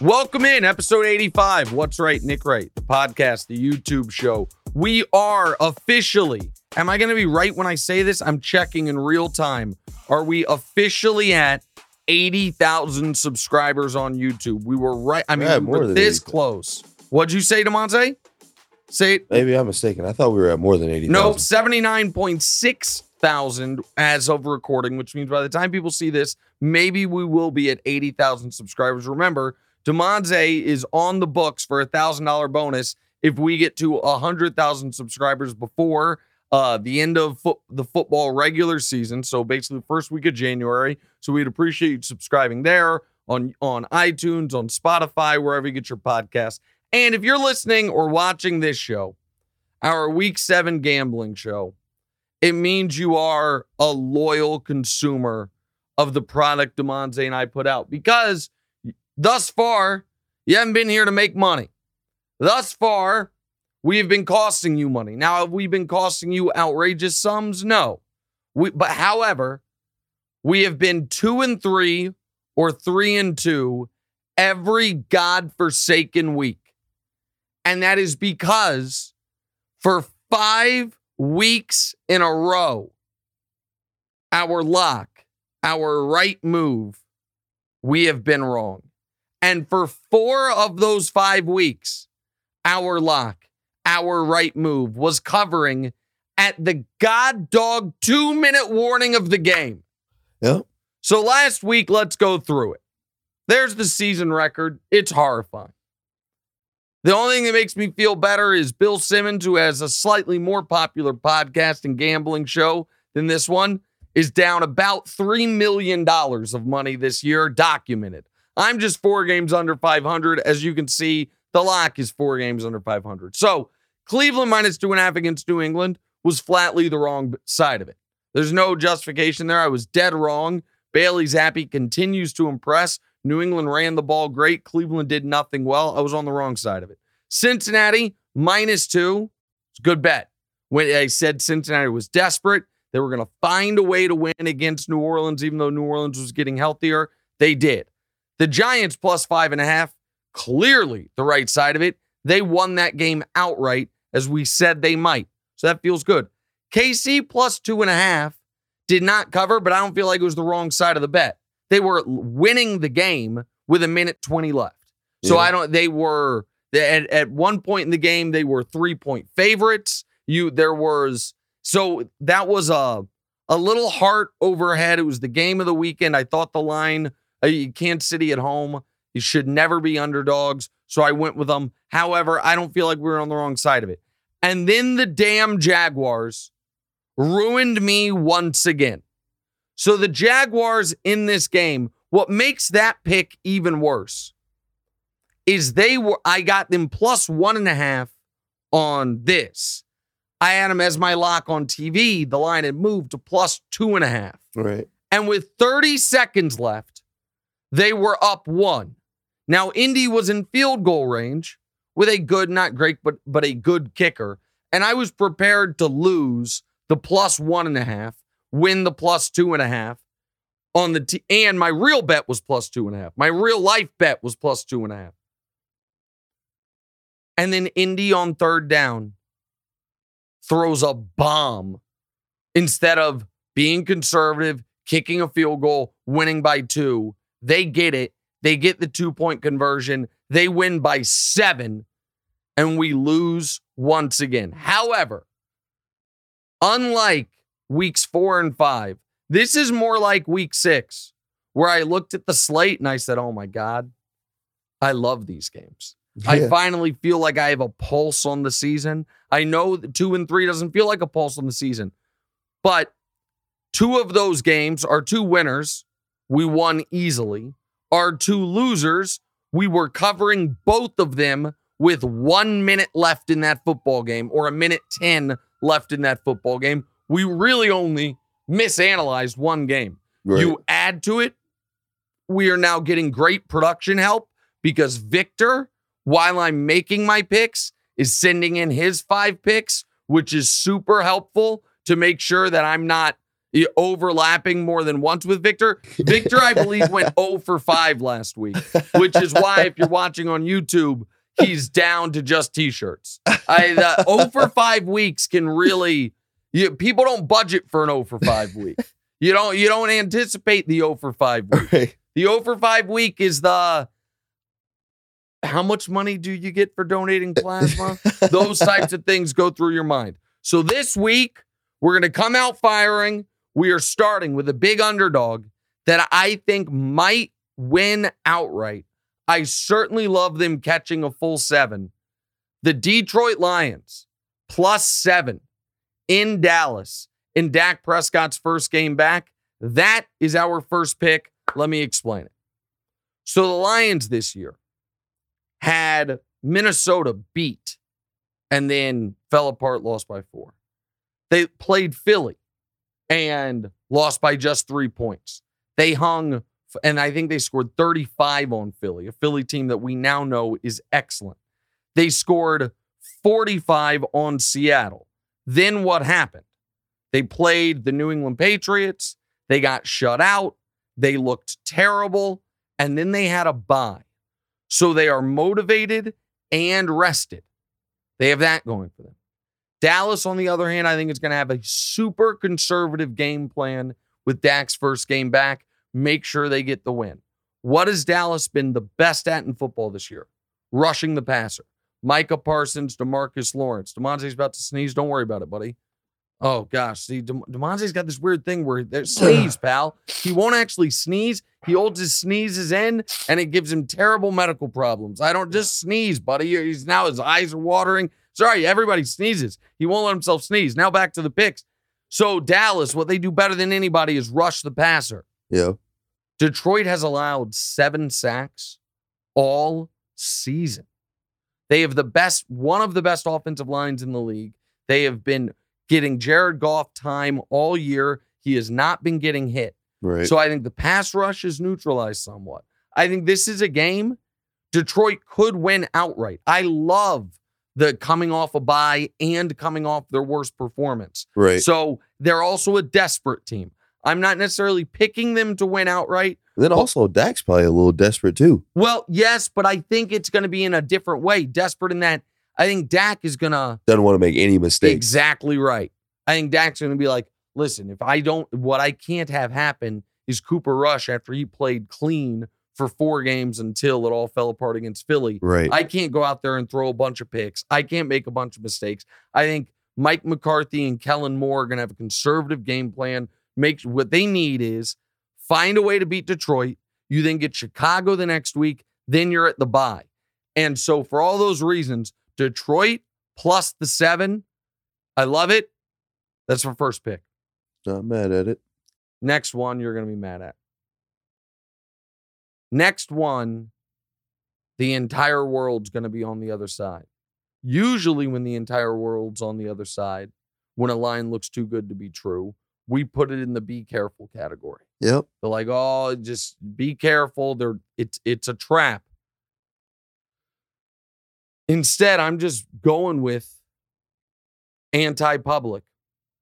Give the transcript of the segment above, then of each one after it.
Welcome in episode 85. What's right, Nick Wright, the podcast, the YouTube show. We are officially, am I going to be right when I say this? I'm checking in real time. Are we officially at 80,000 subscribers on YouTube? We were right. I mean, Yeah, we were this 80,000. close. What'd you say, Damonza? Say it. Maybe I'm mistaken. I thought we were at more than 80. No, 79.6 thousand as of recording, which means by the time people see this, maybe we will be at 80,000 subscribers. Remember, Damonza is on the books for a thousand dollar bonus if we get to a hundred thousand subscribers before uh, the end of fo- the football regular season. So basically, first week of January. So we'd appreciate you subscribing there on on iTunes, on Spotify, wherever you get your podcast. And if you're listening or watching this show, our week seven gambling show, it means you are a loyal consumer of the product Damonza and I put out because thus far, you haven't been here to make money. Thus far, we have been costing you money. Now, have we been costing you outrageous sums? No. We, but however, we have been two and three or three and two every godforsaken week. And that is because for five weeks in a row, our lock, our right move, we have been wrong. And for four of those five weeks, our lock, our right move was covering at the god dog two minute warning of the game. Yep. So last week, let's go through it. There's the season record. It's horrifying. The only thing that makes me feel better is Bill Simmons, who has a slightly more popular podcast and gambling show than this one, is down about $3 million of money this year, documented. I'm just four games under 500. As you can see, the lock is four games under 500. So Cleveland minus two and a half against New England was flatly the wrong side of it. There's no justification there. I was dead wrong. Bailey Zappe continues to impress. New England ran the ball great. Cleveland did nothing well. I was on the wrong side of it. Cincinnati minus two. It's a good bet. When I said Cincinnati was desperate, they were going to find a way to win against New Orleans, even though New Orleans was getting healthier. They did. The Giants plus five and a half, clearly the right side of it. They won that game outright, as we said they might. So that feels good. KC plus two and a half did not cover, but I don't feel like it was the wrong side of the bet. They were winning the game with a minute 20 left. So Yeah. I don't, they were, at, at one point in the game, they were three point favorites. You, there was, so that was a, a little heart overhead. It was the game of the weekend. I thought the line, Uh, Kansas City at home, you should never be underdogs. So I went with them. However, I don't feel like we were on the wrong side of it. And then the damn Jaguars ruined me once again. So the Jaguars in this game, what makes that pick even worse is they were, I got them plus one and a half on this. I had them as my lock on TV. The line had moved to plus two and a half. Right. And with 30 seconds left, they were up one. Now, Indy was in field goal range with a good, not great, but but a good kicker. And I was prepared to lose the plus one and a half, win the plus two and a half on the t- and my real bet was plus two and a half. My real life bet was plus two and a half. And then Indy on third down throws a bomb instead of being conservative, kicking a field goal, winning by two. They get it. They get the two point conversion. They win by seven, and we lose once again. However, unlike weeks four and five, this is more like week six, where I looked at the slate and I said, oh my God, I love these games. I finally feel like I have a pulse on the season. I know that two and three doesn't feel like a pulse on the season, but two of those games are two winners. We won easily. Our two losers, we were covering both of them with one minute left in that football game or a minute 10 left in that football game. We really only misanalyzed one game. Right. You add to it, we are now getting great production help because Victor, while I'm making my picks, is sending in his five picks, which is super helpful to make sure that I'm not overlapping more than once with Victor. Victor, I believe, went 0 for 5 last week, which is why if you're watching on YouTube, he's down to just t-shirts. I the 0 for 5 weeks can really you, people don't budget for an 0 for 5 week. You don't you don't anticipate the 0 for 5 week. Right. The 0 for 5 week is the how much money do you get for donating plasma? Those types of things go through your mind. So this week, we're going to come out firing. We are starting with a big underdog that I think might win outright. I certainly love them catching a full seven. The Detroit Lions plus seven in Dallas in Dak Prescott's first game back. That is our first pick. Let me explain it. So the Lions this year had Minnesota beat and then fell apart, lost by four. They played Philly and lost by just three points. They hung, and I think they scored 35 on Philly, a Philly team that we now know is excellent. They scored 45 on Seattle. Then what happened? They played the New England Patriots. They got shut out. They looked terrible. And then they had a bye. So they are motivated and rested. They have that going for them. Dallas, on the other hand, I think is going to have a super conservative game plan with Dak's first game back. Make sure they get the win. What has Dallas been the best at in football this year? Rushing the passer. Micah Parsons, Demarcus Lawrence. Damonza's about to sneeze. Don't worry about it, buddy. Oh gosh, see, De- Damonza's got this weird thing where there's sneeze, pal. He won't actually sneeze. He holds his sneezes in, and it gives him terrible medical problems. I don't just sneeze, buddy. He's now his eyes are watering. Sorry, everybody sneezes. He won't let himself sneeze. Now back to the picks. So Dallas, what they do better than anybody is rush the passer. Yeah. Detroit has allowed seven sacks all season. They have the best, one of the best offensive lines in the league. They have been getting Jared Goff time all year. He has not been getting hit. Right. So I think the pass rush is neutralized somewhat. I think this is a game Detroit could win outright. I love the coming off a bye and coming off their worst performance. right. So they're also a desperate team. I'm not necessarily picking them to win outright. then also Dak's probably a little desperate too. Well, yes, but I think it's going to be in a different way. Desperate in that I think Dak is going to Doesn't want to make any mistakes. exactly right. I think Dak's going to be like, listen, if I don't, what I can't have happen is Cooper Rush after he played clean for four games until it all fell apart against Philly. Right. I can't go out there and throw a bunch of picks. I can't make a bunch of mistakes. I think Mike McCarthy and Kellen Moore are going to have a conservative game plan. Make what they need is find a way to beat Detroit. You then get Chicago the next week. Then you're at the bye. And so, for all those reasons, Detroit plus the seven, I love it. That's my first pick. Not mad at it. Next one, you're going to be mad at. Next one, the entire world's going to be on the other side. Usually, when the entire world's on the other side, when a line looks too good to be true, we put it in the be careful category. Yep. They're like, oh, just be careful. They're it's it's a trap. Instead, I'm just going with anti-public.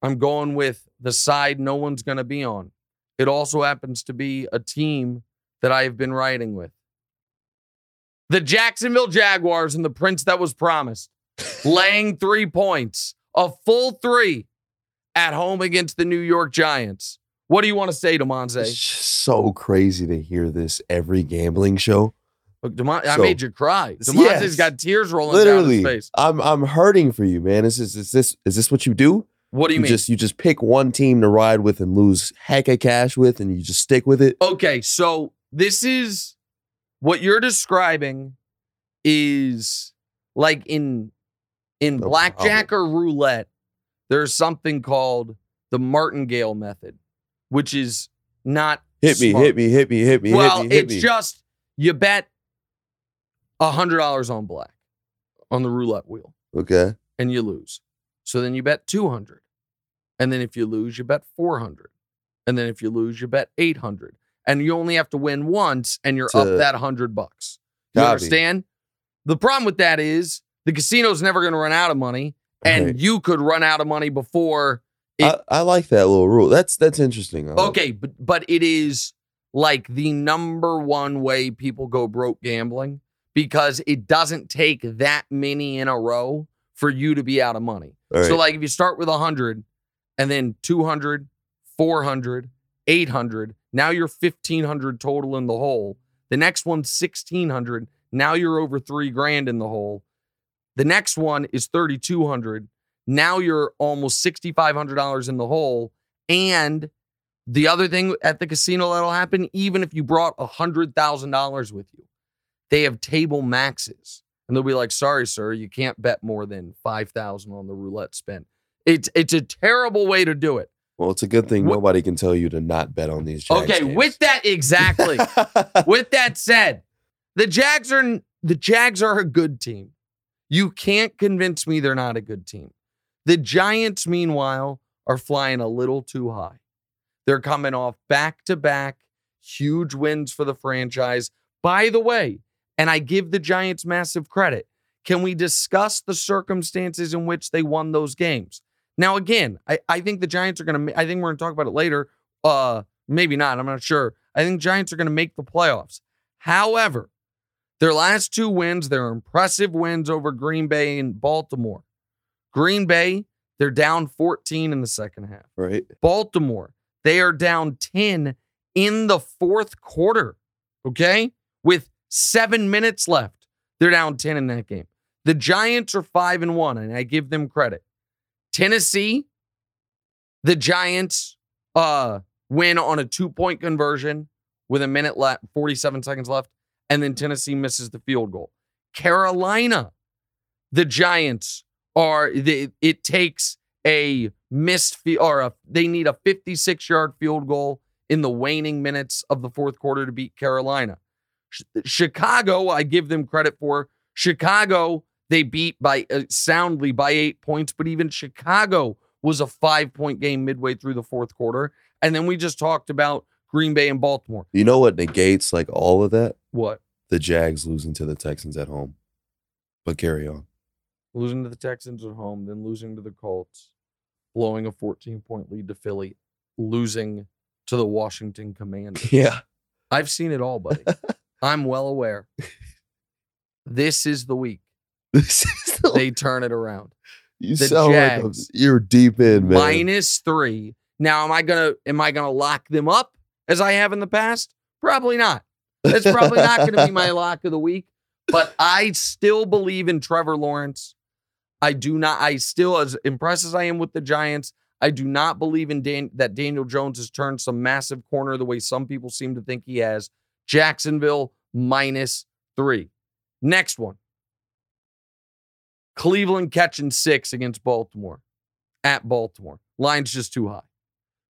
I'm going with the side no one's going to be on. It also happens to be a team that I have been riding with. The Jacksonville Jaguars and the Prince that was promised, laying three points, a full three at home against the New York Giants. What do you want to say to Damonza? just so crazy to hear this every gambling show. Look, Demont- I made you cry. Damonza's got tears rolling down Literally, his face. I'm I'm hurting for you, man. Is this is this is this what you do? What do you, mean? just you just pick one team to ride with and lose heck of cash with, and you just stick with it. okay, so this is what you're describing is like in in No blackjack or roulette. There's something called the martingale method, which is not Hit me, smart. hit me, hit me, hit me, well, hit me, hit it's me. just you bet a hundred dollars on black on the roulette wheel. okay. and you lose. So then you bet 200. And then if you lose, you bet 400. And then if you lose, you bet 800. And you only have to win once and you're up that 100 bucks. You Copy. understand? The problem with that is the casino's never going to run out of money and Right. you could run out of money before It- I, I like that little rule. That's that's interesting. Like Okay, but but it is like the number one way people go broke gambling because it doesn't take that many in a row for you to be out of money. All So like if you start with 100 and then 200, 400, 800, now you're 1500 total in the hole. The next one's 1600, now you're over 3 grand in the hole. The next one is 3200. Now you're almost $6500 in the hole and the other thing at the casino that'll happen even if you brought $100,000 with you. They have table maxes. And they'll be like, "Sorry, sir, you can't bet more than 5000 on the roulette spin." It's it's a terrible way to do it. Well, it's a good thing nobody can tell you to not bet on these. Jags okay, games. with that exactly. With that said, the Jags are the Jags are a good team. You can't convince me they're not a good team. The Giants, meanwhile, are flying a little too high. They're coming off back to back huge wins for the franchise. By the way, and I give the Giants massive credit. Can we discuss the circumstances in which they won those games? Now, again, I, I think the Giants are going to, I think we're going to talk about it later. Uh, maybe not. I'm not sure. I think Giants are going to make the playoffs. However, their last two wins, they're impressive wins over Green Bay and Baltimore. Green Bay, they're down 14 in the second half. right? Baltimore, they are down 10 in the fourth quarter. Okay. With seven minutes left, they're down 10 in that game. The Giants are five and one, and I give them credit. Tennessee, the Giants uh win on a two-point conversion with a minute left, 47 seconds left, and then Tennessee misses the field goal. Carolina, the Giants are they, it takes a missed field or a, they need a 56 yard field goal in the waning minutes of the fourth quarter to beat Carolina. Ch- Chicago, I give them credit for. Chicago, they beat by uh, soundly by eight points, but even Chicago was a five point game midway through the fourth quarter. And then we just talked about Green Bay and Baltimore. You know what negates like all of that? What? The Jags losing to the Texans at home. But carry on. Losing to the Texans at home, then losing to the Colts, blowing a 14 point lead to Philly, losing to the Washington Commanders. Yeah. I've seen it all, buddy. I'm well aware. This is the week This is the, they turn it around. you the sound like a- you're deep in, man. Minus three. Now, am I gonna am I gonna lock them up as I have in the past? Probably not. That's probably not gonna be my lock of the week. But I still believe in Trevor Lawrence. I do not. I still, as impressed as I am with the Giants, I do not believe in Dan, that Daniel Jones has turned some massive corner the way some people seem to think he has. Jacksonville minus three. Next one. Cleveland catching six against Baltimore at Baltimore. Line's just too high.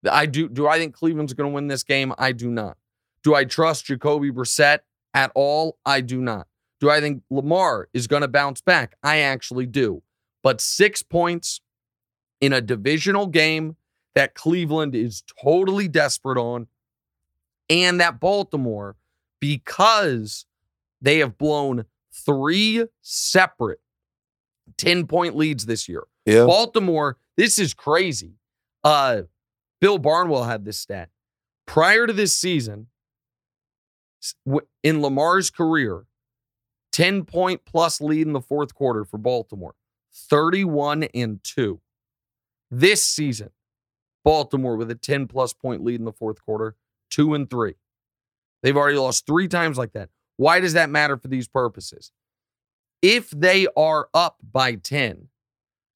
I do. Do I think Cleveland's going to win this game? I do not. Do I trust Jacoby Brissett at all? I do not. Do I think Lamar is going to bounce back? I actually do. But six points in a divisional game that Cleveland is totally desperate on, and that Baltimore, because they have blown three separate 10 point leads this year. yeah. Baltimore, this is crazy. Uh, Bill Barnwell had this stat. Prior to this season, in Lamar's career, 10 point plus lead in the fourth quarter for Baltimore, 31 and 2. This season, Baltimore with a 10 plus point lead in the fourth quarter, 2 and 3. They've already lost three times like that. Why does that matter for these purposes? If they are up by 10,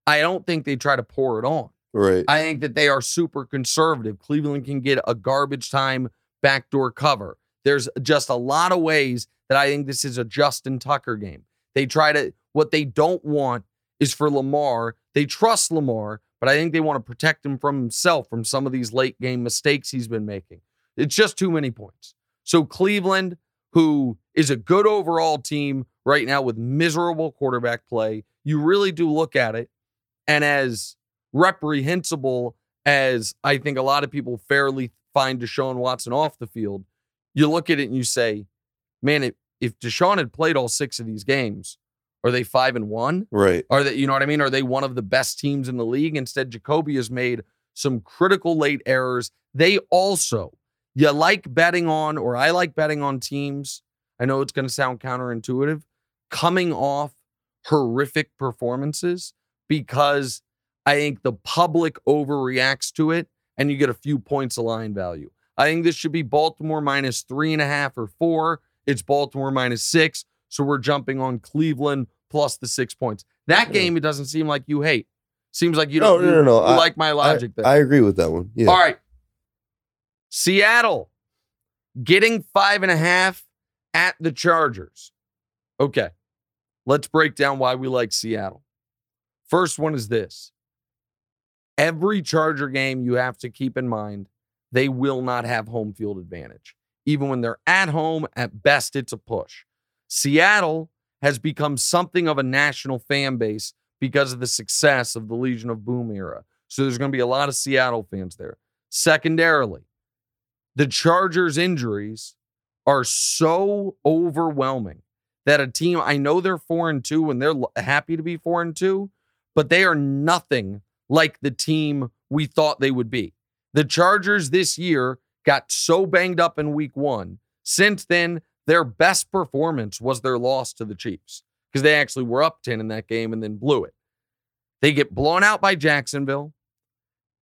I don't think they try to pour it on. Right. I think that they are super conservative. Cleveland can get a garbage time backdoor cover. There's just a lot of ways that I think this is a Justin Tucker game. They try to, what they don't want is for Lamar. They trust Lamar, but I think they want to protect him from himself from some of these late game mistakes he's been making. It's just too many points. So Cleveland, who is a good overall team right now with miserable quarterback play, you really do look at it and as reprehensible as I think a lot of people fairly find Deshaun Watson off the field, you look at it and you say, man, if, if Deshaun had played all six of these games, are they five and one? Right. Are they, you know what I mean? Are they one of the best teams in the league? Instead, Jacoby has made some critical late errors. They also, you like betting on, or I like betting on teams. I know it's going to sound counterintuitive, coming off horrific performances because I think the public overreacts to it and you get a few points of line value. I think this should be Baltimore minus three and a half or four. It's Baltimore minus six. So we're jumping on Cleveland plus the six points. That game, it doesn't seem like you hate. Seems like you don't no, no, no. you I- like my I, logic there. I agree with that one. Yeah. All right. Seattle getting five and a half at the Chargers. Okay. Let's break down why we like Seattle. First one is this every Charger game, you have to keep in mind they will not have home field advantage. Even when they're at home, at best, it's a push. Seattle has become something of a national fan base because of the success of the Legion of Boom era. So there's going to be a lot of Seattle fans there. Secondarily, the Chargers' injuries are so overwhelming that a team, I know they're four and two and they're happy to be four and two, but they are nothing like the team we thought they would be. The Chargers this year got so banged up in week one. Since then, their best performance was their loss to the Chiefs because they actually were up 10 in that game and then blew it. They get blown out by Jacksonville.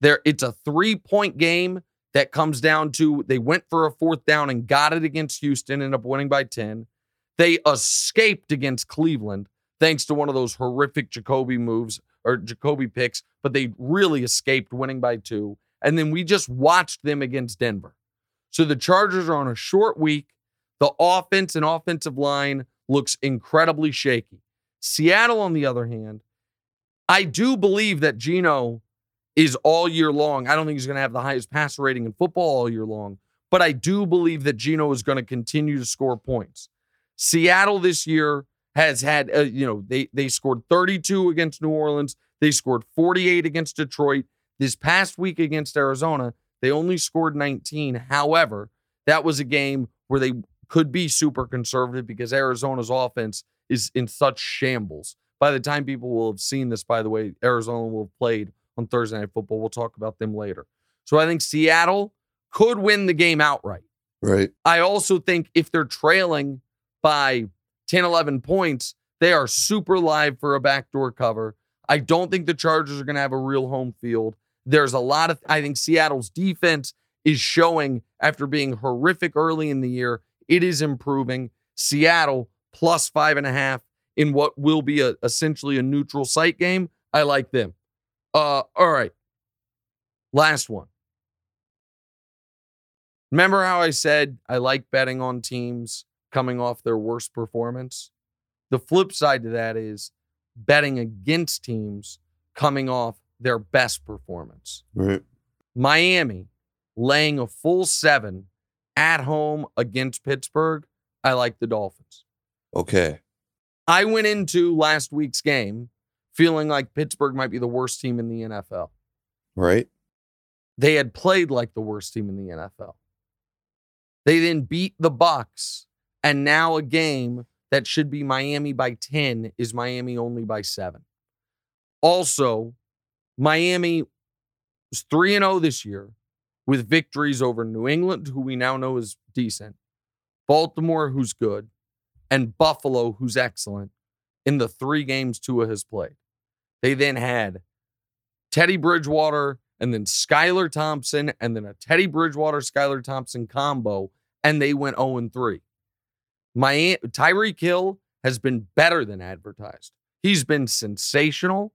There, it's a three-point game that comes down to they went for a fourth down and got it against Houston, ended up winning by 10. They escaped against Cleveland thanks to one of those horrific Jacoby moves or Jacoby picks, but they really escaped winning by two. And then we just watched them against Denver. So the Chargers are on a short week. The offense and offensive line looks incredibly shaky. Seattle, on the other hand, I do believe that Gino is all year long. I don't think he's going to have the highest passer rating in football all year long, but I do believe that Gino is going to continue to score points. Seattle this year has had, uh, you know, they they scored 32 against New Orleans. They scored 48 against Detroit. This past week against Arizona, they only scored 19. However, that was a game where they could be super conservative because Arizona's offense is in such shambles. By the time people will have seen this, by the way, Arizona will have played on Thursday Night Football. We'll talk about them later. So I think Seattle could win the game outright. Right. I also think if they're trailing by 10, 11 points, they are super live for a backdoor cover. I don't think the Chargers are going to have a real home field. There's a lot of, I think Seattle's defense is showing after being horrific early in the year, it is improving. Seattle plus five and a half in what will be a, essentially a neutral site game. I like them. Uh, all right. Last one. Remember how I said I like betting on teams coming off their worst performance? The flip side to that is betting against teams coming off their best performance. Right. Miami laying a full seven at home against Pittsburgh. I like the Dolphins. Okay. I went into last week's game feeling like Pittsburgh might be the worst team in the NFL. Right. They had played like the worst team in the NFL. They then beat the Bucs, and now a game that should be Miami by 10 is Miami only by 7. Also, Miami was 3 and 0 this year with victories over New England, who we now know is decent, Baltimore, who's good, and Buffalo, who's excellent in the three games Tua has played. They then had Teddy Bridgewater and then Skylar Thompson and then a Teddy Bridgewater Skylar Thompson combo, and they went 0 and 3. Miami Tyreek Hill has been better than advertised. He's been sensational.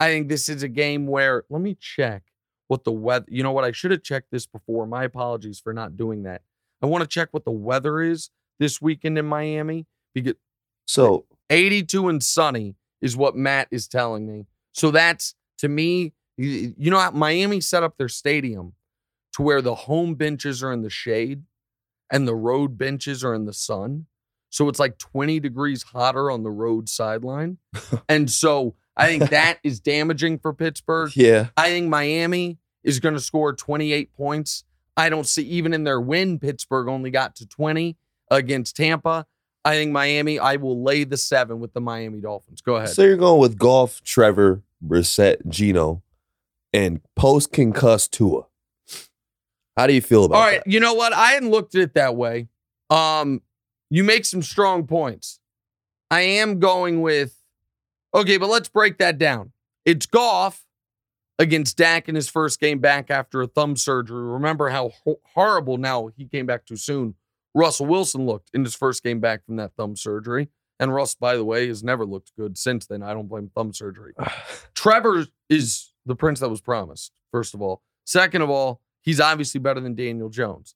I think this is a game where let me check what the weather. You know what? I should have checked this before. My apologies for not doing that. I want to check what the weather is this weekend in Miami because So 82 and sunny is what Matt is telling me. So that's to me, you you know, how Miami set up their stadium to where the home benches are in the shade and the road benches are in the sun. So it's like 20 degrees hotter on the road sideline. and so I think that is damaging for Pittsburgh. yeah. I think Miami is going to score 28 points. I don't see even in their win, Pittsburgh only got to 20 against Tampa. I think Miami, I will lay the seven with the Miami Dolphins. Go ahead. So you're going with Goff, Trevor, Brissett, Gino. and post concussed Tua. How do you feel about it? All right, that? you know what? I hadn't looked at it that way. Um, you make some strong points. I am going with okay, but let's break that down. It's Goff against Dak in his first game back after a thumb surgery. Remember how ho- horrible now he came back too soon. Russell Wilson looked in his first game back from that thumb surgery. And Russ, by the way, has never looked good since then. I don't blame thumb surgery. Trevor is the prince that was promised, first of all. Second of all, he's obviously better than Daniel Jones.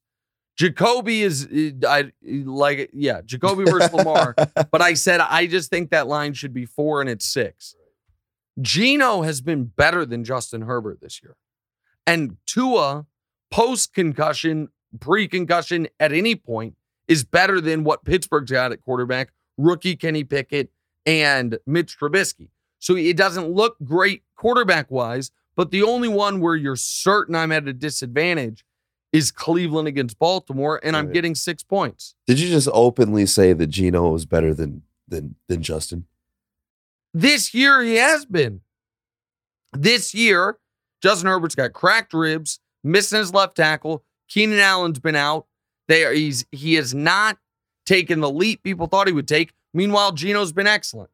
Jacoby is, I like, yeah, Jacoby versus Lamar. But I said, I just think that line should be four and it's six. Gino has been better than Justin Herbert this year. And Tua, post concussion, pre concussion, at any point, is better than what Pittsburgh's got at quarterback, rookie Kenny Pickett and Mitch Trubisky. So it doesn't look great quarterback wise, but the only one where you're certain I'm at a disadvantage is Cleveland against Baltimore, and I'm getting six points. Did you just openly say that Gino was better than than than Justin? This year he has been. This year, Justin Herbert's got cracked ribs, missing his left tackle. Keenan Allen's been out. They are he's he has not taken the leap people thought he would take. Meanwhile, Gino's been excellent.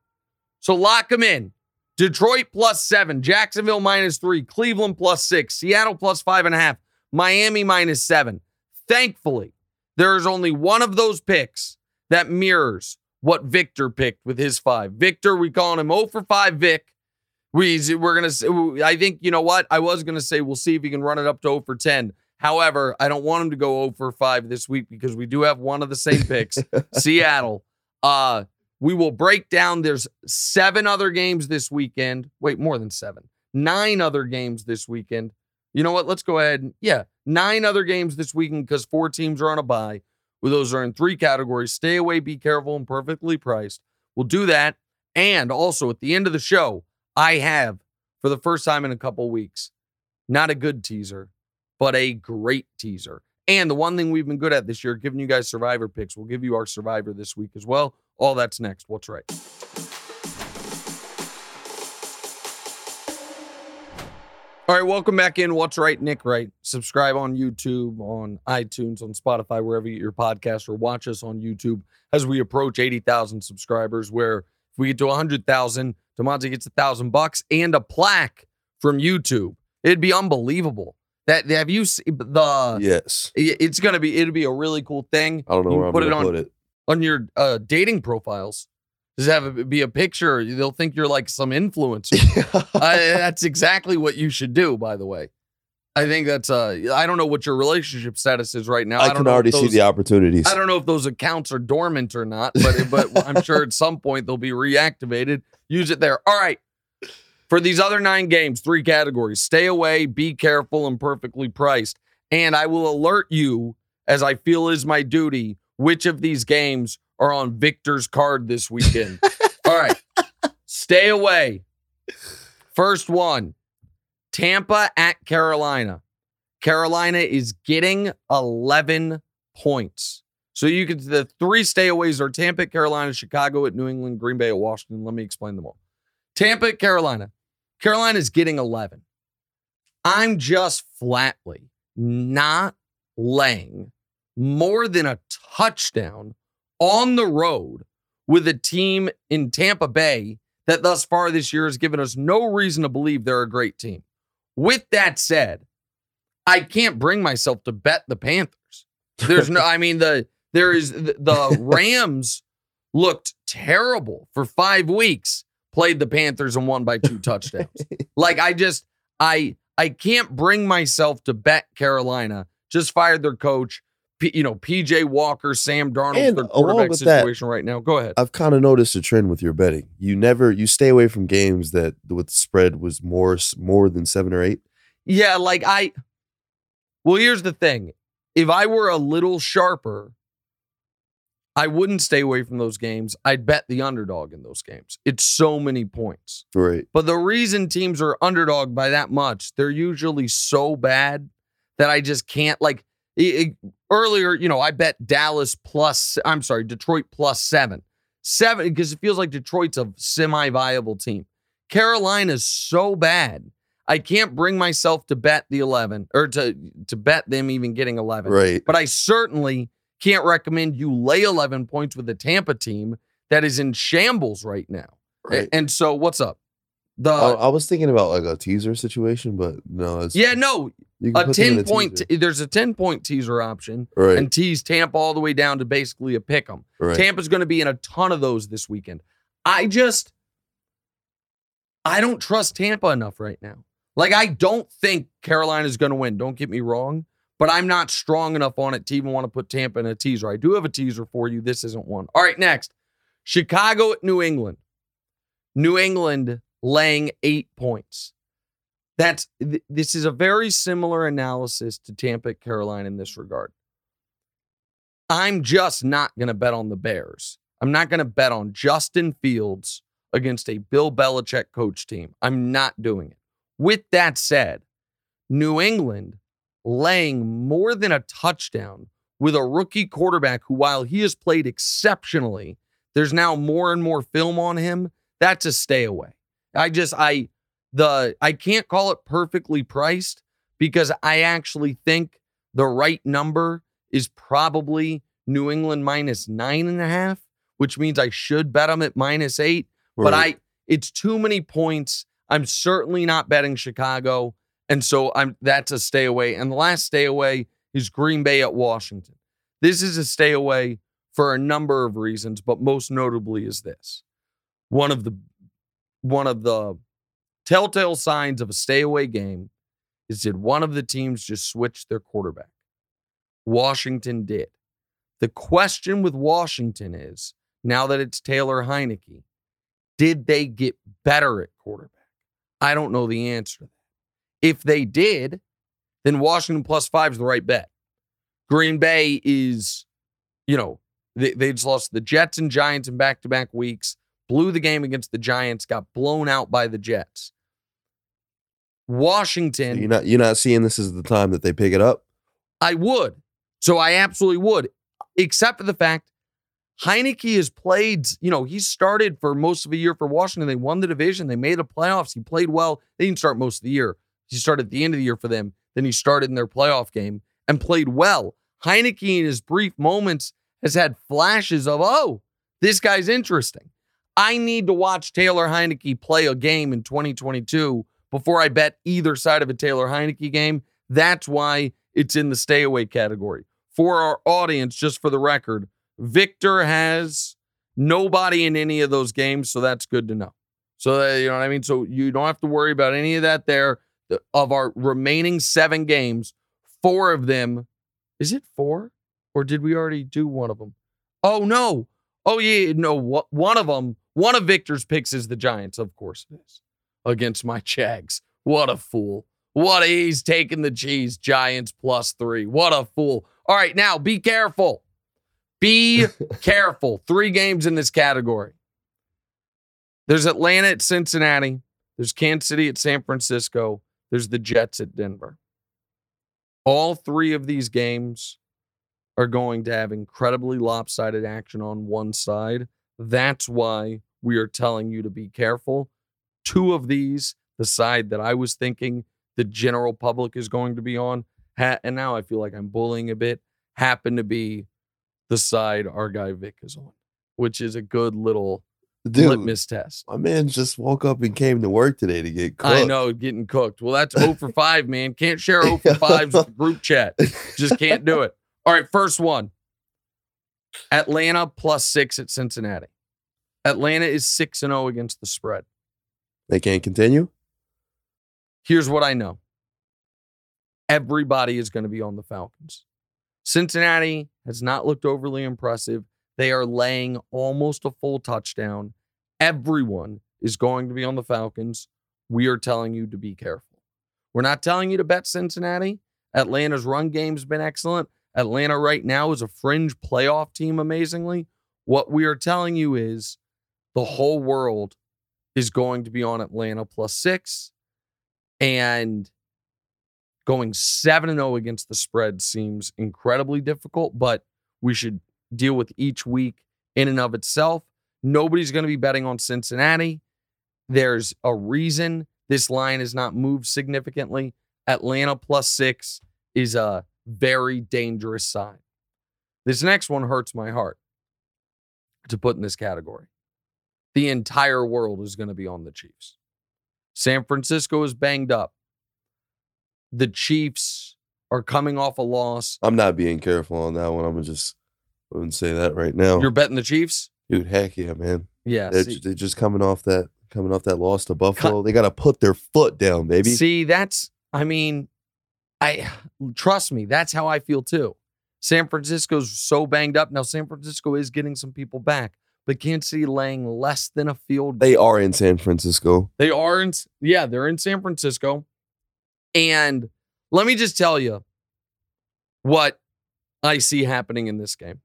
So lock him in. Detroit plus seven, Jacksonville minus three, Cleveland plus six, Seattle plus five and a half, Miami minus seven. Thankfully, there is only one of those picks that mirrors what Victor picked with his five. Victor, we calling him 0 for 5 Vic. We, we're going to, I think, you know what? I was going to say we'll see if he can run it up to 0 for 10. However, I don't want him to go 0 for 5 this week because we do have one of the same picks, Seattle. Uh, we will break down. There's seven other games this weekend. Wait, more than seven. Nine other games this weekend. You know what? Let's go ahead. Yeah, nine other games this weekend because four teams are on a bye. Well, those are in three categories stay away, be careful, and perfectly priced. We'll do that. And also at the end of the show, I have, for the first time in a couple weeks, not a good teaser, but a great teaser. And the one thing we've been good at this year, giving you guys survivor picks. We'll give you our survivor this week as well. All that's next. What's right? All right, welcome back in. What's right, Nick? Right. Subscribe on YouTube, on iTunes, on Spotify, wherever you get your podcast, or watch us on YouTube as we approach eighty thousand subscribers. Where if we get to hundred thousand, Damonza gets a thousand bucks and a plaque from YouTube. It'd be unbelievable. That have you seen the? yes. It's gonna be. It'd be a really cool thing. I don't know You where I'm put gonna it on- put it. On your uh, dating profiles. Just have it be a picture. They'll think you're like some influencer. I, that's exactly what you should do. By the way, I think that's. Uh, I don't know what your relationship status is right now. I, don't can already see the opportunities. I don't know if those accounts are dormant or not, but but I'm sure at some point they'll be reactivated. Use it there. All right. For these other nine games, three categories: stay away, be careful, and perfectly priced. And I will alert you, as I feel is my duty, which of these games are on Victor's card this weekend. All right. Stay away. First one Tampa at Carolina. Carolina is getting 11 points. So you could, the three stayaways are Tampa at Carolina, Chicago at New England, Green Bay at Washington. Let me explain them all. Tampa at Carolina. Carolina is getting 11. I'm just flatly not laying more than a touchdown on the road with a team in Tampa Bay that thus far this year has given us no reason to believe they're a great team. With that said, I can't bring myself to bet the Panthers. There's no, I mean, the there is the, the Rams looked terrible for five weeks, played the Panthers and won by two touchdowns. like I just I I can't bring myself to bet Carolina. Just fired their coach. P, you know, PJ Walker, Sam Darnold, And their quarterback with that- situation right now. Go ahead. I've kind of noticed a trend with your betting. You never you stay away from games that with spread was more more than seven or eight. Yeah, like I. Well, here's the thing: if I were a little sharper, I wouldn't stay away from those games. I'd bet the underdog in those games. It's so many points. Right. But the reason teams are underdog by that much, they're usually so bad that I just can't like. it- earlier, you know, I bet Dallas plus. I'm sorry, Detroit plus seven, seven because it feels like Detroit's a semi-viable team. Carolina's so bad. I can't bring myself to bet the 11 or to to bet them even getting 11. Right. But I certainly can't recommend you lay 11 points with a Tampa team that is in shambles right now. Right. And so what's up? The I, I was thinking about like a teaser situation, but no, it's yeah, no, A in 10 point teaser. there's a 10 point teaser option right, and tease Tampa all the way down to basically a pick 'em. right. Tampa's going to be in a ton of those this weekend. I just, I don't trust Tampa enough right now. Like, I don't think Carolina's going to win. Don't get me wrong, but I'm not strong enough on it to even want to put Tampa in a teaser. I do have a teaser for you. This isn't one. All right, next Chicago at New England. New England laying eight points. That's th- this is a very similar analysis to Tampa Carolina in this regard. I'm just not going to bet on the Bears. I'm not going to bet on Justin Fields against a Bill Belichick coach team. I'm not doing it. With that said, New England laying more than a touchdown with a rookie quarterback who, while he has played exceptionally, there's now more and more film on him. That's a stay away. I just, I, the, I can't call it perfectly priced because I actually think the right number is probably New England minus nine and a half, which means I should bet them at minus eight. But. I, it's too many points. I'm certainly not betting Chicago, and so I'm that's a stay away. And the last stay away is Green Bay at Washington. This is a stay away for a number of reasons, but most notably is this: one of the one of the telltale signs of a stay away game is did one of the teams just switch their quarterback? Washington did. The question with Washington is now that it's Taylor Heinicke, did they get better at quarterback? I don't know the answer to that. If they did, then Washington plus five is the right bet. Green Bay is, you know, they, they just lost the Jets and Giants in back to back weeks, blew the game against the Giants, got blown out by the Jets. Washington. you're not you're not seeing this as the time that they pick it up. I would. So I absolutely would, except for the fact Heinicke has played, you know, he started for most of the year for Washington. They won the division. They made the playoffs. He played well. They didn't start most of the year. He started at the end of the year for them. Then he started in their playoff game and played well. Heinicke, in his brief moments, has had flashes of, oh, this guy's interesting. I need to watch Taylor Heinicke play a game in 2022 before I bet either side of a Taylor Heinicke game. That's why it's in the stay away category. For our audience, just for the record, Victor has nobody in any of those games, so that's good to know. So uh, you know what I mean. So you don't have to worry about any of that. There, The- of our remaining seven games, four of them, is it four, or did we already do one of them? Oh no, oh yeah, no. One of them, one of Victor's picks is the Giants. Of course it is against my Jags. What a fool! What a, he's taking the cheese. Giants plus three. What a fool! All right, now be careful. Be careful. Three games in this category. There's Atlanta at Cincinnati. There's Kansas City at San Francisco. There's the Jets at Denver. All three of these games are going to have incredibly lopsided action on one side. That's why we are telling you to be careful. Two of these, the side that I was thinking the general public is going to be on, ha- and now I feel like I'm bullying a bit, happen to be the side our guy Vic is on, which is a good little Dude, litmus test. my man just woke up and came to work today to get cooked. I know, getting cooked. Well, that's 0 for 5, man. Can't share 0 for 5s group chat. Just can't do it. All right, first one Atlanta plus six at Cincinnati. Atlanta is 6 and 0 against the spread. They can't continue. Here's what I know everybody is going to be on the Falcons. Cincinnati has not looked overly impressive. They are laying almost a full touchdown. Everyone is going to be on the Falcons. We are telling you to be careful. We're not telling you to bet Cincinnati. Atlanta's run game's been excellent. Atlanta right now is a fringe playoff team, amazingly. What we are telling you is the whole world is going to be on Atlanta plus six. And going 7 and 0 against the spread seems incredibly difficult, but we should deal with each week in and of itself. Nobody's going to be betting on Cincinnati. There's a reason This line has not moved significantly. Atlanta plus six is a very dangerous sign. This next one hurts my heart to put in this category. The entire world is going to be on the Chiefs. San Francisco is banged up. The Chiefs are coming off a loss. I'm not being careful on that one. I'm gonna just I wouldn't say that right now. You're betting the Chiefs? Dude, heck yeah, man. Yeah. They're, see- they're just coming off that coming off that loss to Buffalo. They gotta put their foot down, baby. See, that's I mean, I trust me, that's how I feel too. San Francisco's so banged up. Now San Francisco is getting some people back, but Kansas City laying less than a field. They are in San Francisco. They are in yeah, they're in San Francisco. And let me just tell you what I see happening in this game.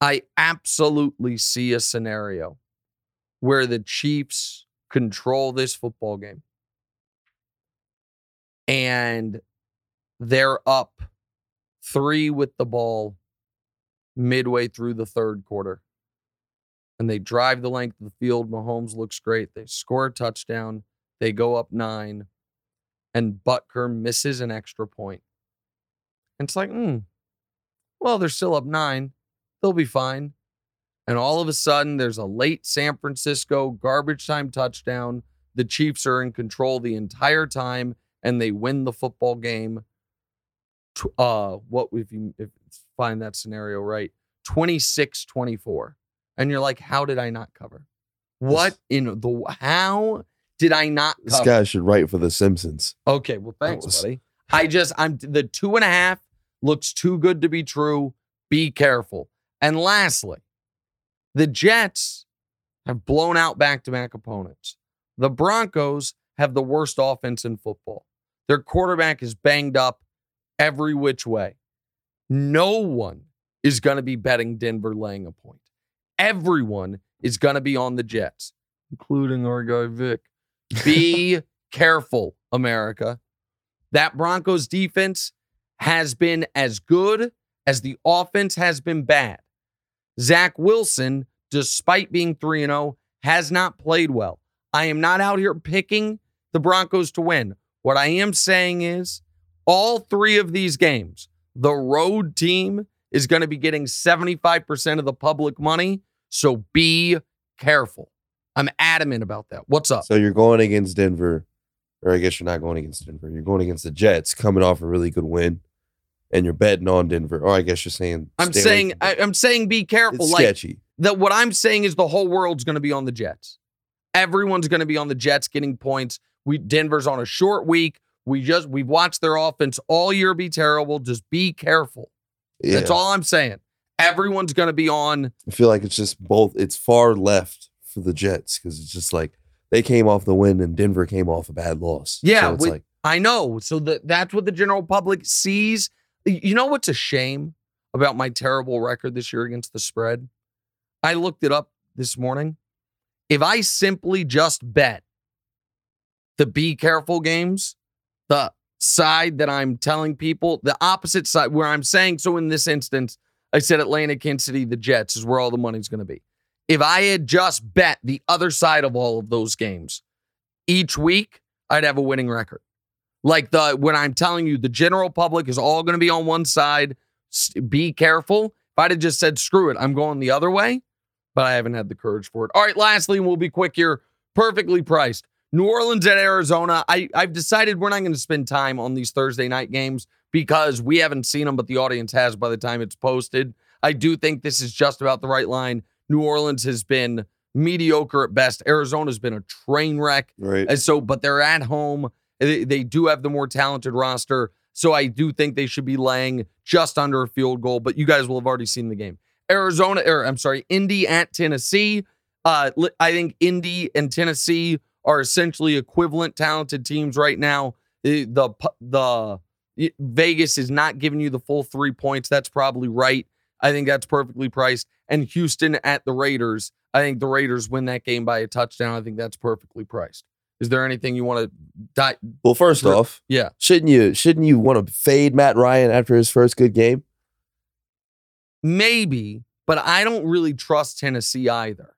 I absolutely see a scenario where the Chiefs control this football game. And they're up three with the ball midway through the third quarter. And they drive the length of the field. Mahomes looks great. They score a touchdown. They go up nine. And Butker misses an extra point. And it's like, hmm, well, they're still up nine. They'll be fine. And all of a sudden, there's a late San Francisco garbage time touchdown. The Chiefs are in control the entire time and they win the football game. Uh, what if you if find that scenario right? 26 24. And you're like, how did I not cover? What in the how did I not This guy should write for The Simpsons. Okay, well, thanks, was- buddy. I just, I'm the two and a half looks too good to be true. Be careful. And lastly, the Jets have blown out back to back opponents. The Broncos have the worst offense in football. Their quarterback is banged up every which way. No one is going to be betting Denver laying a point. Everyone is going to be on the Jets, including our guy Vic. Be careful, America. That Broncos defense has been as good as the offense has been bad. Zach Wilson, despite being 3 0, has not played well. I am not out here picking the Broncos to win. What I am saying is all three of these games, the road team is going to be getting 75% of the public money. So be careful. I'm adamant about that. What's up? So you're going against Denver, or I guess you're not going against Denver. You're going against the Jets, coming off a really good win, and you're betting on Denver. Or I guess you're saying I'm saying I, I'm saying be careful. it's like sketchy. that what I'm saying is the whole world's going to be on the Jets. Everyone's going to be on the Jets getting points. We Denver's on a short week. We just we've watched their offense all year be terrible. Just be careful. Yeah, That's all I'm saying. Everyone's going to be on. I feel like it's just both. It's far left for the Jets because it's just like they came off the win and Denver came off a bad loss. Yeah, so it's with- like I know. So that that's what the general public sees. You know what's a shame about my terrible record this year against the spread? I looked it up this morning. If I simply just bet the be careful games, the side that I'm telling people, the opposite side where I'm saying, so in this instance, I said Atlanta, Kansas City, the Jets is where all the money's going to be. If I had just bet the other side of all of those games each week, I'd have a winning record. Like the when I'm telling you, the general public is all going to be on one side. Be careful. If I'd have just said screw it, I'm going the other way, but I haven't had the courage for it. All right, lastly, we'll be quick here. Perfectly priced. New Orleans at Arizona. I, I've decided we're not going to spend time on these Thursday night games because we haven't seen them, but the audience has by the time it's posted. I do think this is just about the right line. New Orleans has been mediocre at best. Arizona's been a train wreck. right. And so, but they're at home. They, they do have the more talented roster. So I do think they should be laying just under a field goal, but you guys will have already seen the game. Arizona, or I'm sorry, Indy at Tennessee. Uh, I think Indy and Tennessee are essentially equivalent talented teams right now. The the Vegas is not giving you the full three points. That's probably right. I think that's perfectly priced. And Houston at the Raiders. I think the Raiders win that game by a touchdown. I think that's perfectly priced. Is there anything you want to die? well, first off, Yeah. shouldn't you shouldn't you want to fade Matt Ryan after his first good game? Maybe, but I don't really trust Tennessee either.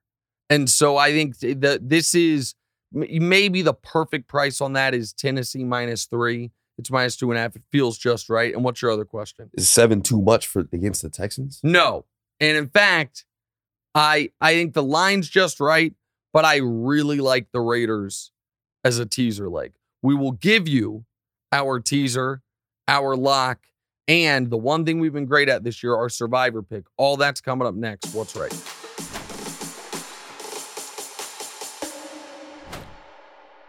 And so I think that this is Maybe the perfect price on that is Tennessee minus three. It's minus two and a half. It feels just right. And what's your other question? Is seven too much for against the Texans? No. And in fact, I I think the line's just right, but I really like the Raiders as a teaser leg. We will give you our teaser, our lock, and the one thing we've been great at this year, our survivor pick. All that's coming up next. What's right?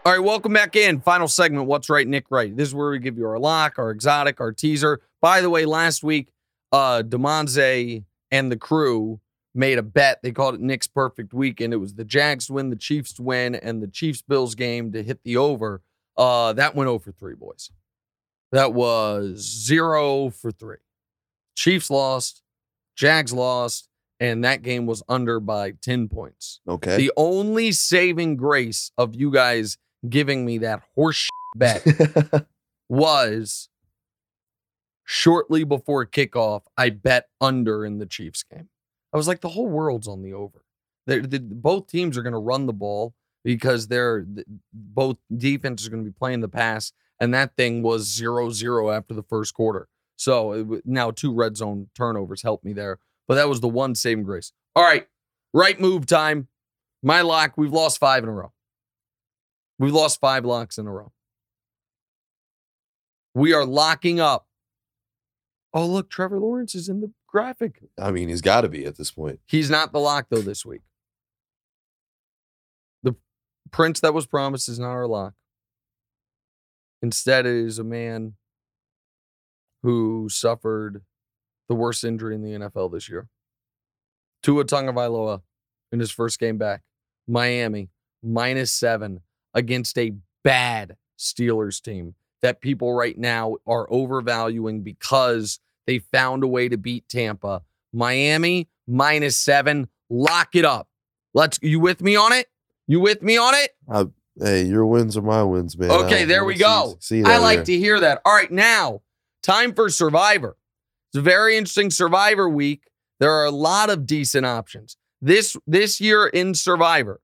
All right, welcome back in. Final segment. What's right, Nick? Right. This is where we give you our lock, our exotic, our teaser. By the way, last week, uh, Damonza and the crew made a bet. They called it Nick's perfect weekend. It was the Jags win, the Chiefs win, and the Chiefs Bills game to hit the over. Uh, that went over three, boys. That was zero for three. Chiefs lost, Jags lost, and that game was under by 10 points. Okay. The only saving grace of you guys giving me that horse bet was shortly before kickoff, I bet under in the Chiefs game. I was like, the whole world's on the over. They're, the, both teams are going to run the ball because they're th- both defenses are going to be playing the pass, and that thing was zero zero after the first quarter. So it, now two red zone turnovers helped me there, but that was the one saving grace. All right, right move time. My lock. We've lost five in a row. We've lost five locks in a row. We are locking up. Oh, look, Trevor Lawrence is in the graphic. I mean, he's got to be at this point. He's not the lock, though, this week. The prince that was promised is not our lock. Instead, it is a man who suffered the worst injury in the NFL this year. Tua Tagovailoa in his first game back. Miami, minus seven against a bad Steelers team that people right now are overvaluing because they found a way to beat Tampa. Miami minus seven. Lock it up. Let's. You with me on it? You with me on it? Uh, hey, your wins are my wins, man. Okay, I- there I we go. See I like there. to hear that. All right, now time for Survivor. It's a very interesting Survivor week. There are a lot of decent options. This this year in Survivor,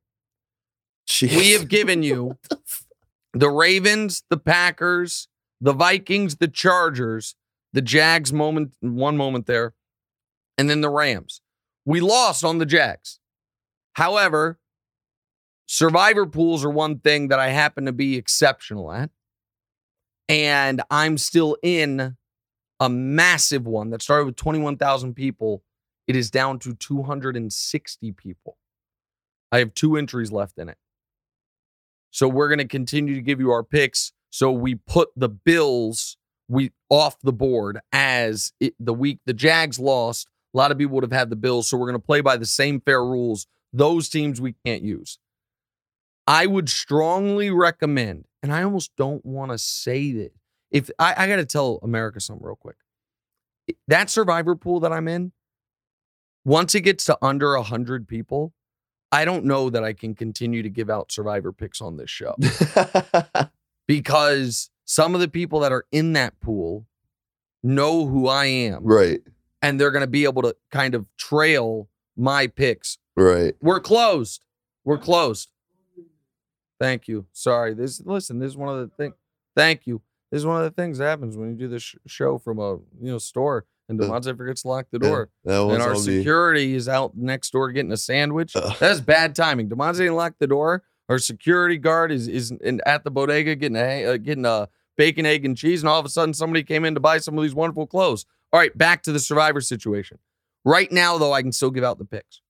Jeez. we have given you the Ravens, the Packers, the Vikings, the Chargers, the Jags moment, one moment there, and then the Rams. We lost on the Jags. However, survivor pools are one thing that I happen to be exceptional at. And I'm still in a massive one that started with 21,000 people. It is down to 260 people. I have two entries left in it. So we're going to continue to give you our picks. So we put the Bills we off the board as it, the week the Jags lost. A lot of people would have had the Bills, so we're going to play by the same fair rules. Those teams we can't use. I would strongly recommend, and I almost don't want to say that. If I, I got to tell America something real quick, that survivor pool that I'm in, once it gets to under hundred people, I don't know that I can continue to give out survivor picks on this show because some of the people that are in that pool know who I am right, and they're going to be able to kind of trail my picks. right. We're closed. We're closed. Thank you. Sorry. This listen, this is one of the things. Thank you. This is one of the things that happens when you do this sh- show from a you know store and Uh, Damonza forgets to lock the door. was and our on me. security is out next door getting a sandwich. Ugh. That's bad timing. Damonza didn't lock the door. Our security guard is is in, at the bodega getting a uh, getting a bacon, egg, and cheese, and all of a sudden somebody came in to buy some of these wonderful clothes. All right, back to the survivor situation. Right now, though, I can still give out the picks.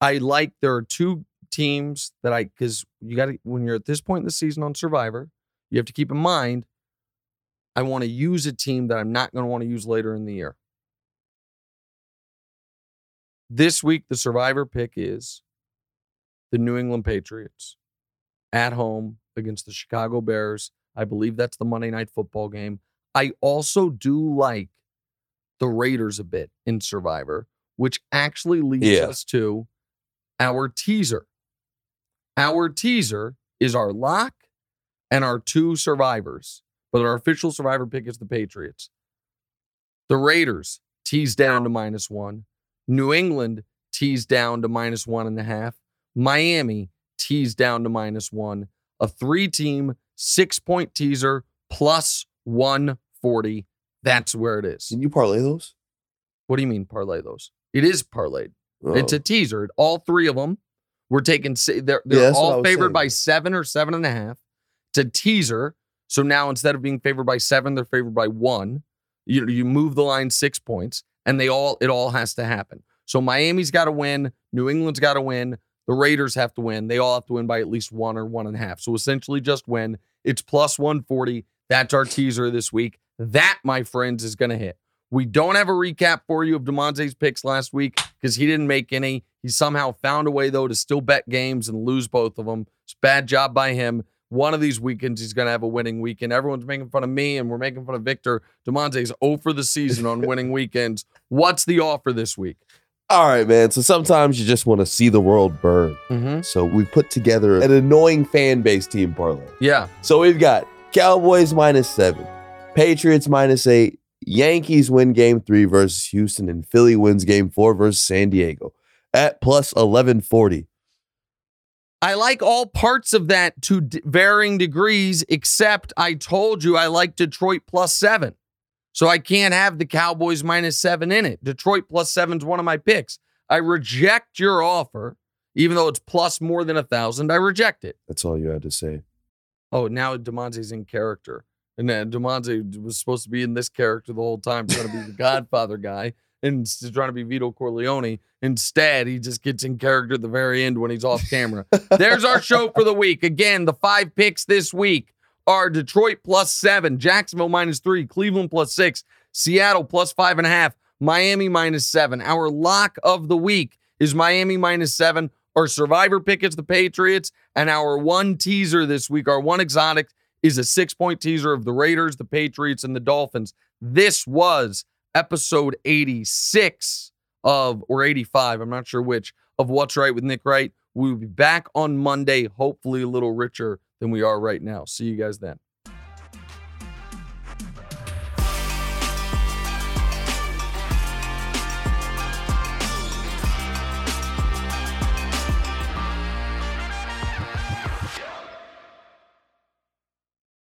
I like there are two teams that I because you got to when you're at this point in the season on Survivor, you have to keep in mind. I want to use a team that I'm not going to want to use later in the year. This week, the Survivor pick is the New England Patriots at home against the Chicago Bears. I believe that's the Monday night football game. I also do like the Raiders a bit in Survivor, which actually leads Yeah. us to our teaser. Our teaser is our lock and our two survivors, but our official survivor pick is the Patriots. The Raiders tease down to minus one. New England tease down to minus one and a half. Miami teased down to minus one. A three team, six point teaser plus 140. That's where it is. Can you parlay those? What do you mean parlay those? It is parlayed. It's Oh. a teaser. All three of them. We're taking, they're, they're I all favored by seven or seven and a half. It's a teaser. So now instead of being favored by seven, they're favored by one. You, you move the line six points and they all, it all has to happen. So Miami's got to win. New England's got to win. The Raiders have to win. They all have to win by at least one or one and a half. So essentially just win. It's plus 140. That's our teaser this week. That, my friends, is going to hit. We don't have a recap for you of Damonza's picks last week because he didn't make any. He somehow found a way, though, to still bet games and lose both of them. It's bad job by him. One of these weekends, he's going to have a winning weekend. Everyone's making fun of me and we're making fun of Victor. Damonza's 0 for the season on winning weekends. What's the offer this week? All right, man. So sometimes you just want to see the world burn. Mm-hmm. So we put together an annoying fan base team parlay. Yeah. So we've got Cowboys minus seven, Patriots minus eight, Yankees win game three versus Houston, and Philly wins game four versus San Diego at plus 1140. I like all parts of that to d- varying degrees, except I told you I like Detroit plus seven. So I can't have the Cowboys minus seven in it. Detroit plus seven is one of my picks. I reject your offer, even though it's plus more than a thousand. I reject it. That's all you had to say. Oh, now Damonza's in character. And then Demonte was supposed to be in this character the whole time, trying to be the Godfather guy and trying to be Vito Corleone. Instead, he just gets in character at the very end when he's off camera. There's our show for the week. Again, the five picks this week are Detroit plus seven, Jacksonville minus three, Cleveland plus six, Seattle plus five and a half, Miami minus seven. Our lock of the week is Miami minus seven. Our survivor pick is the Patriots. And our one teaser this week, our one exotic, is a six point teaser of the Raiders, the Patriots, and the Dolphins. This was episode 86 of, or 85, I'm not sure which, of What's Right with Nick Wright. We'll be back on Monday, hopefully a little richer than we are right now. See you guys then.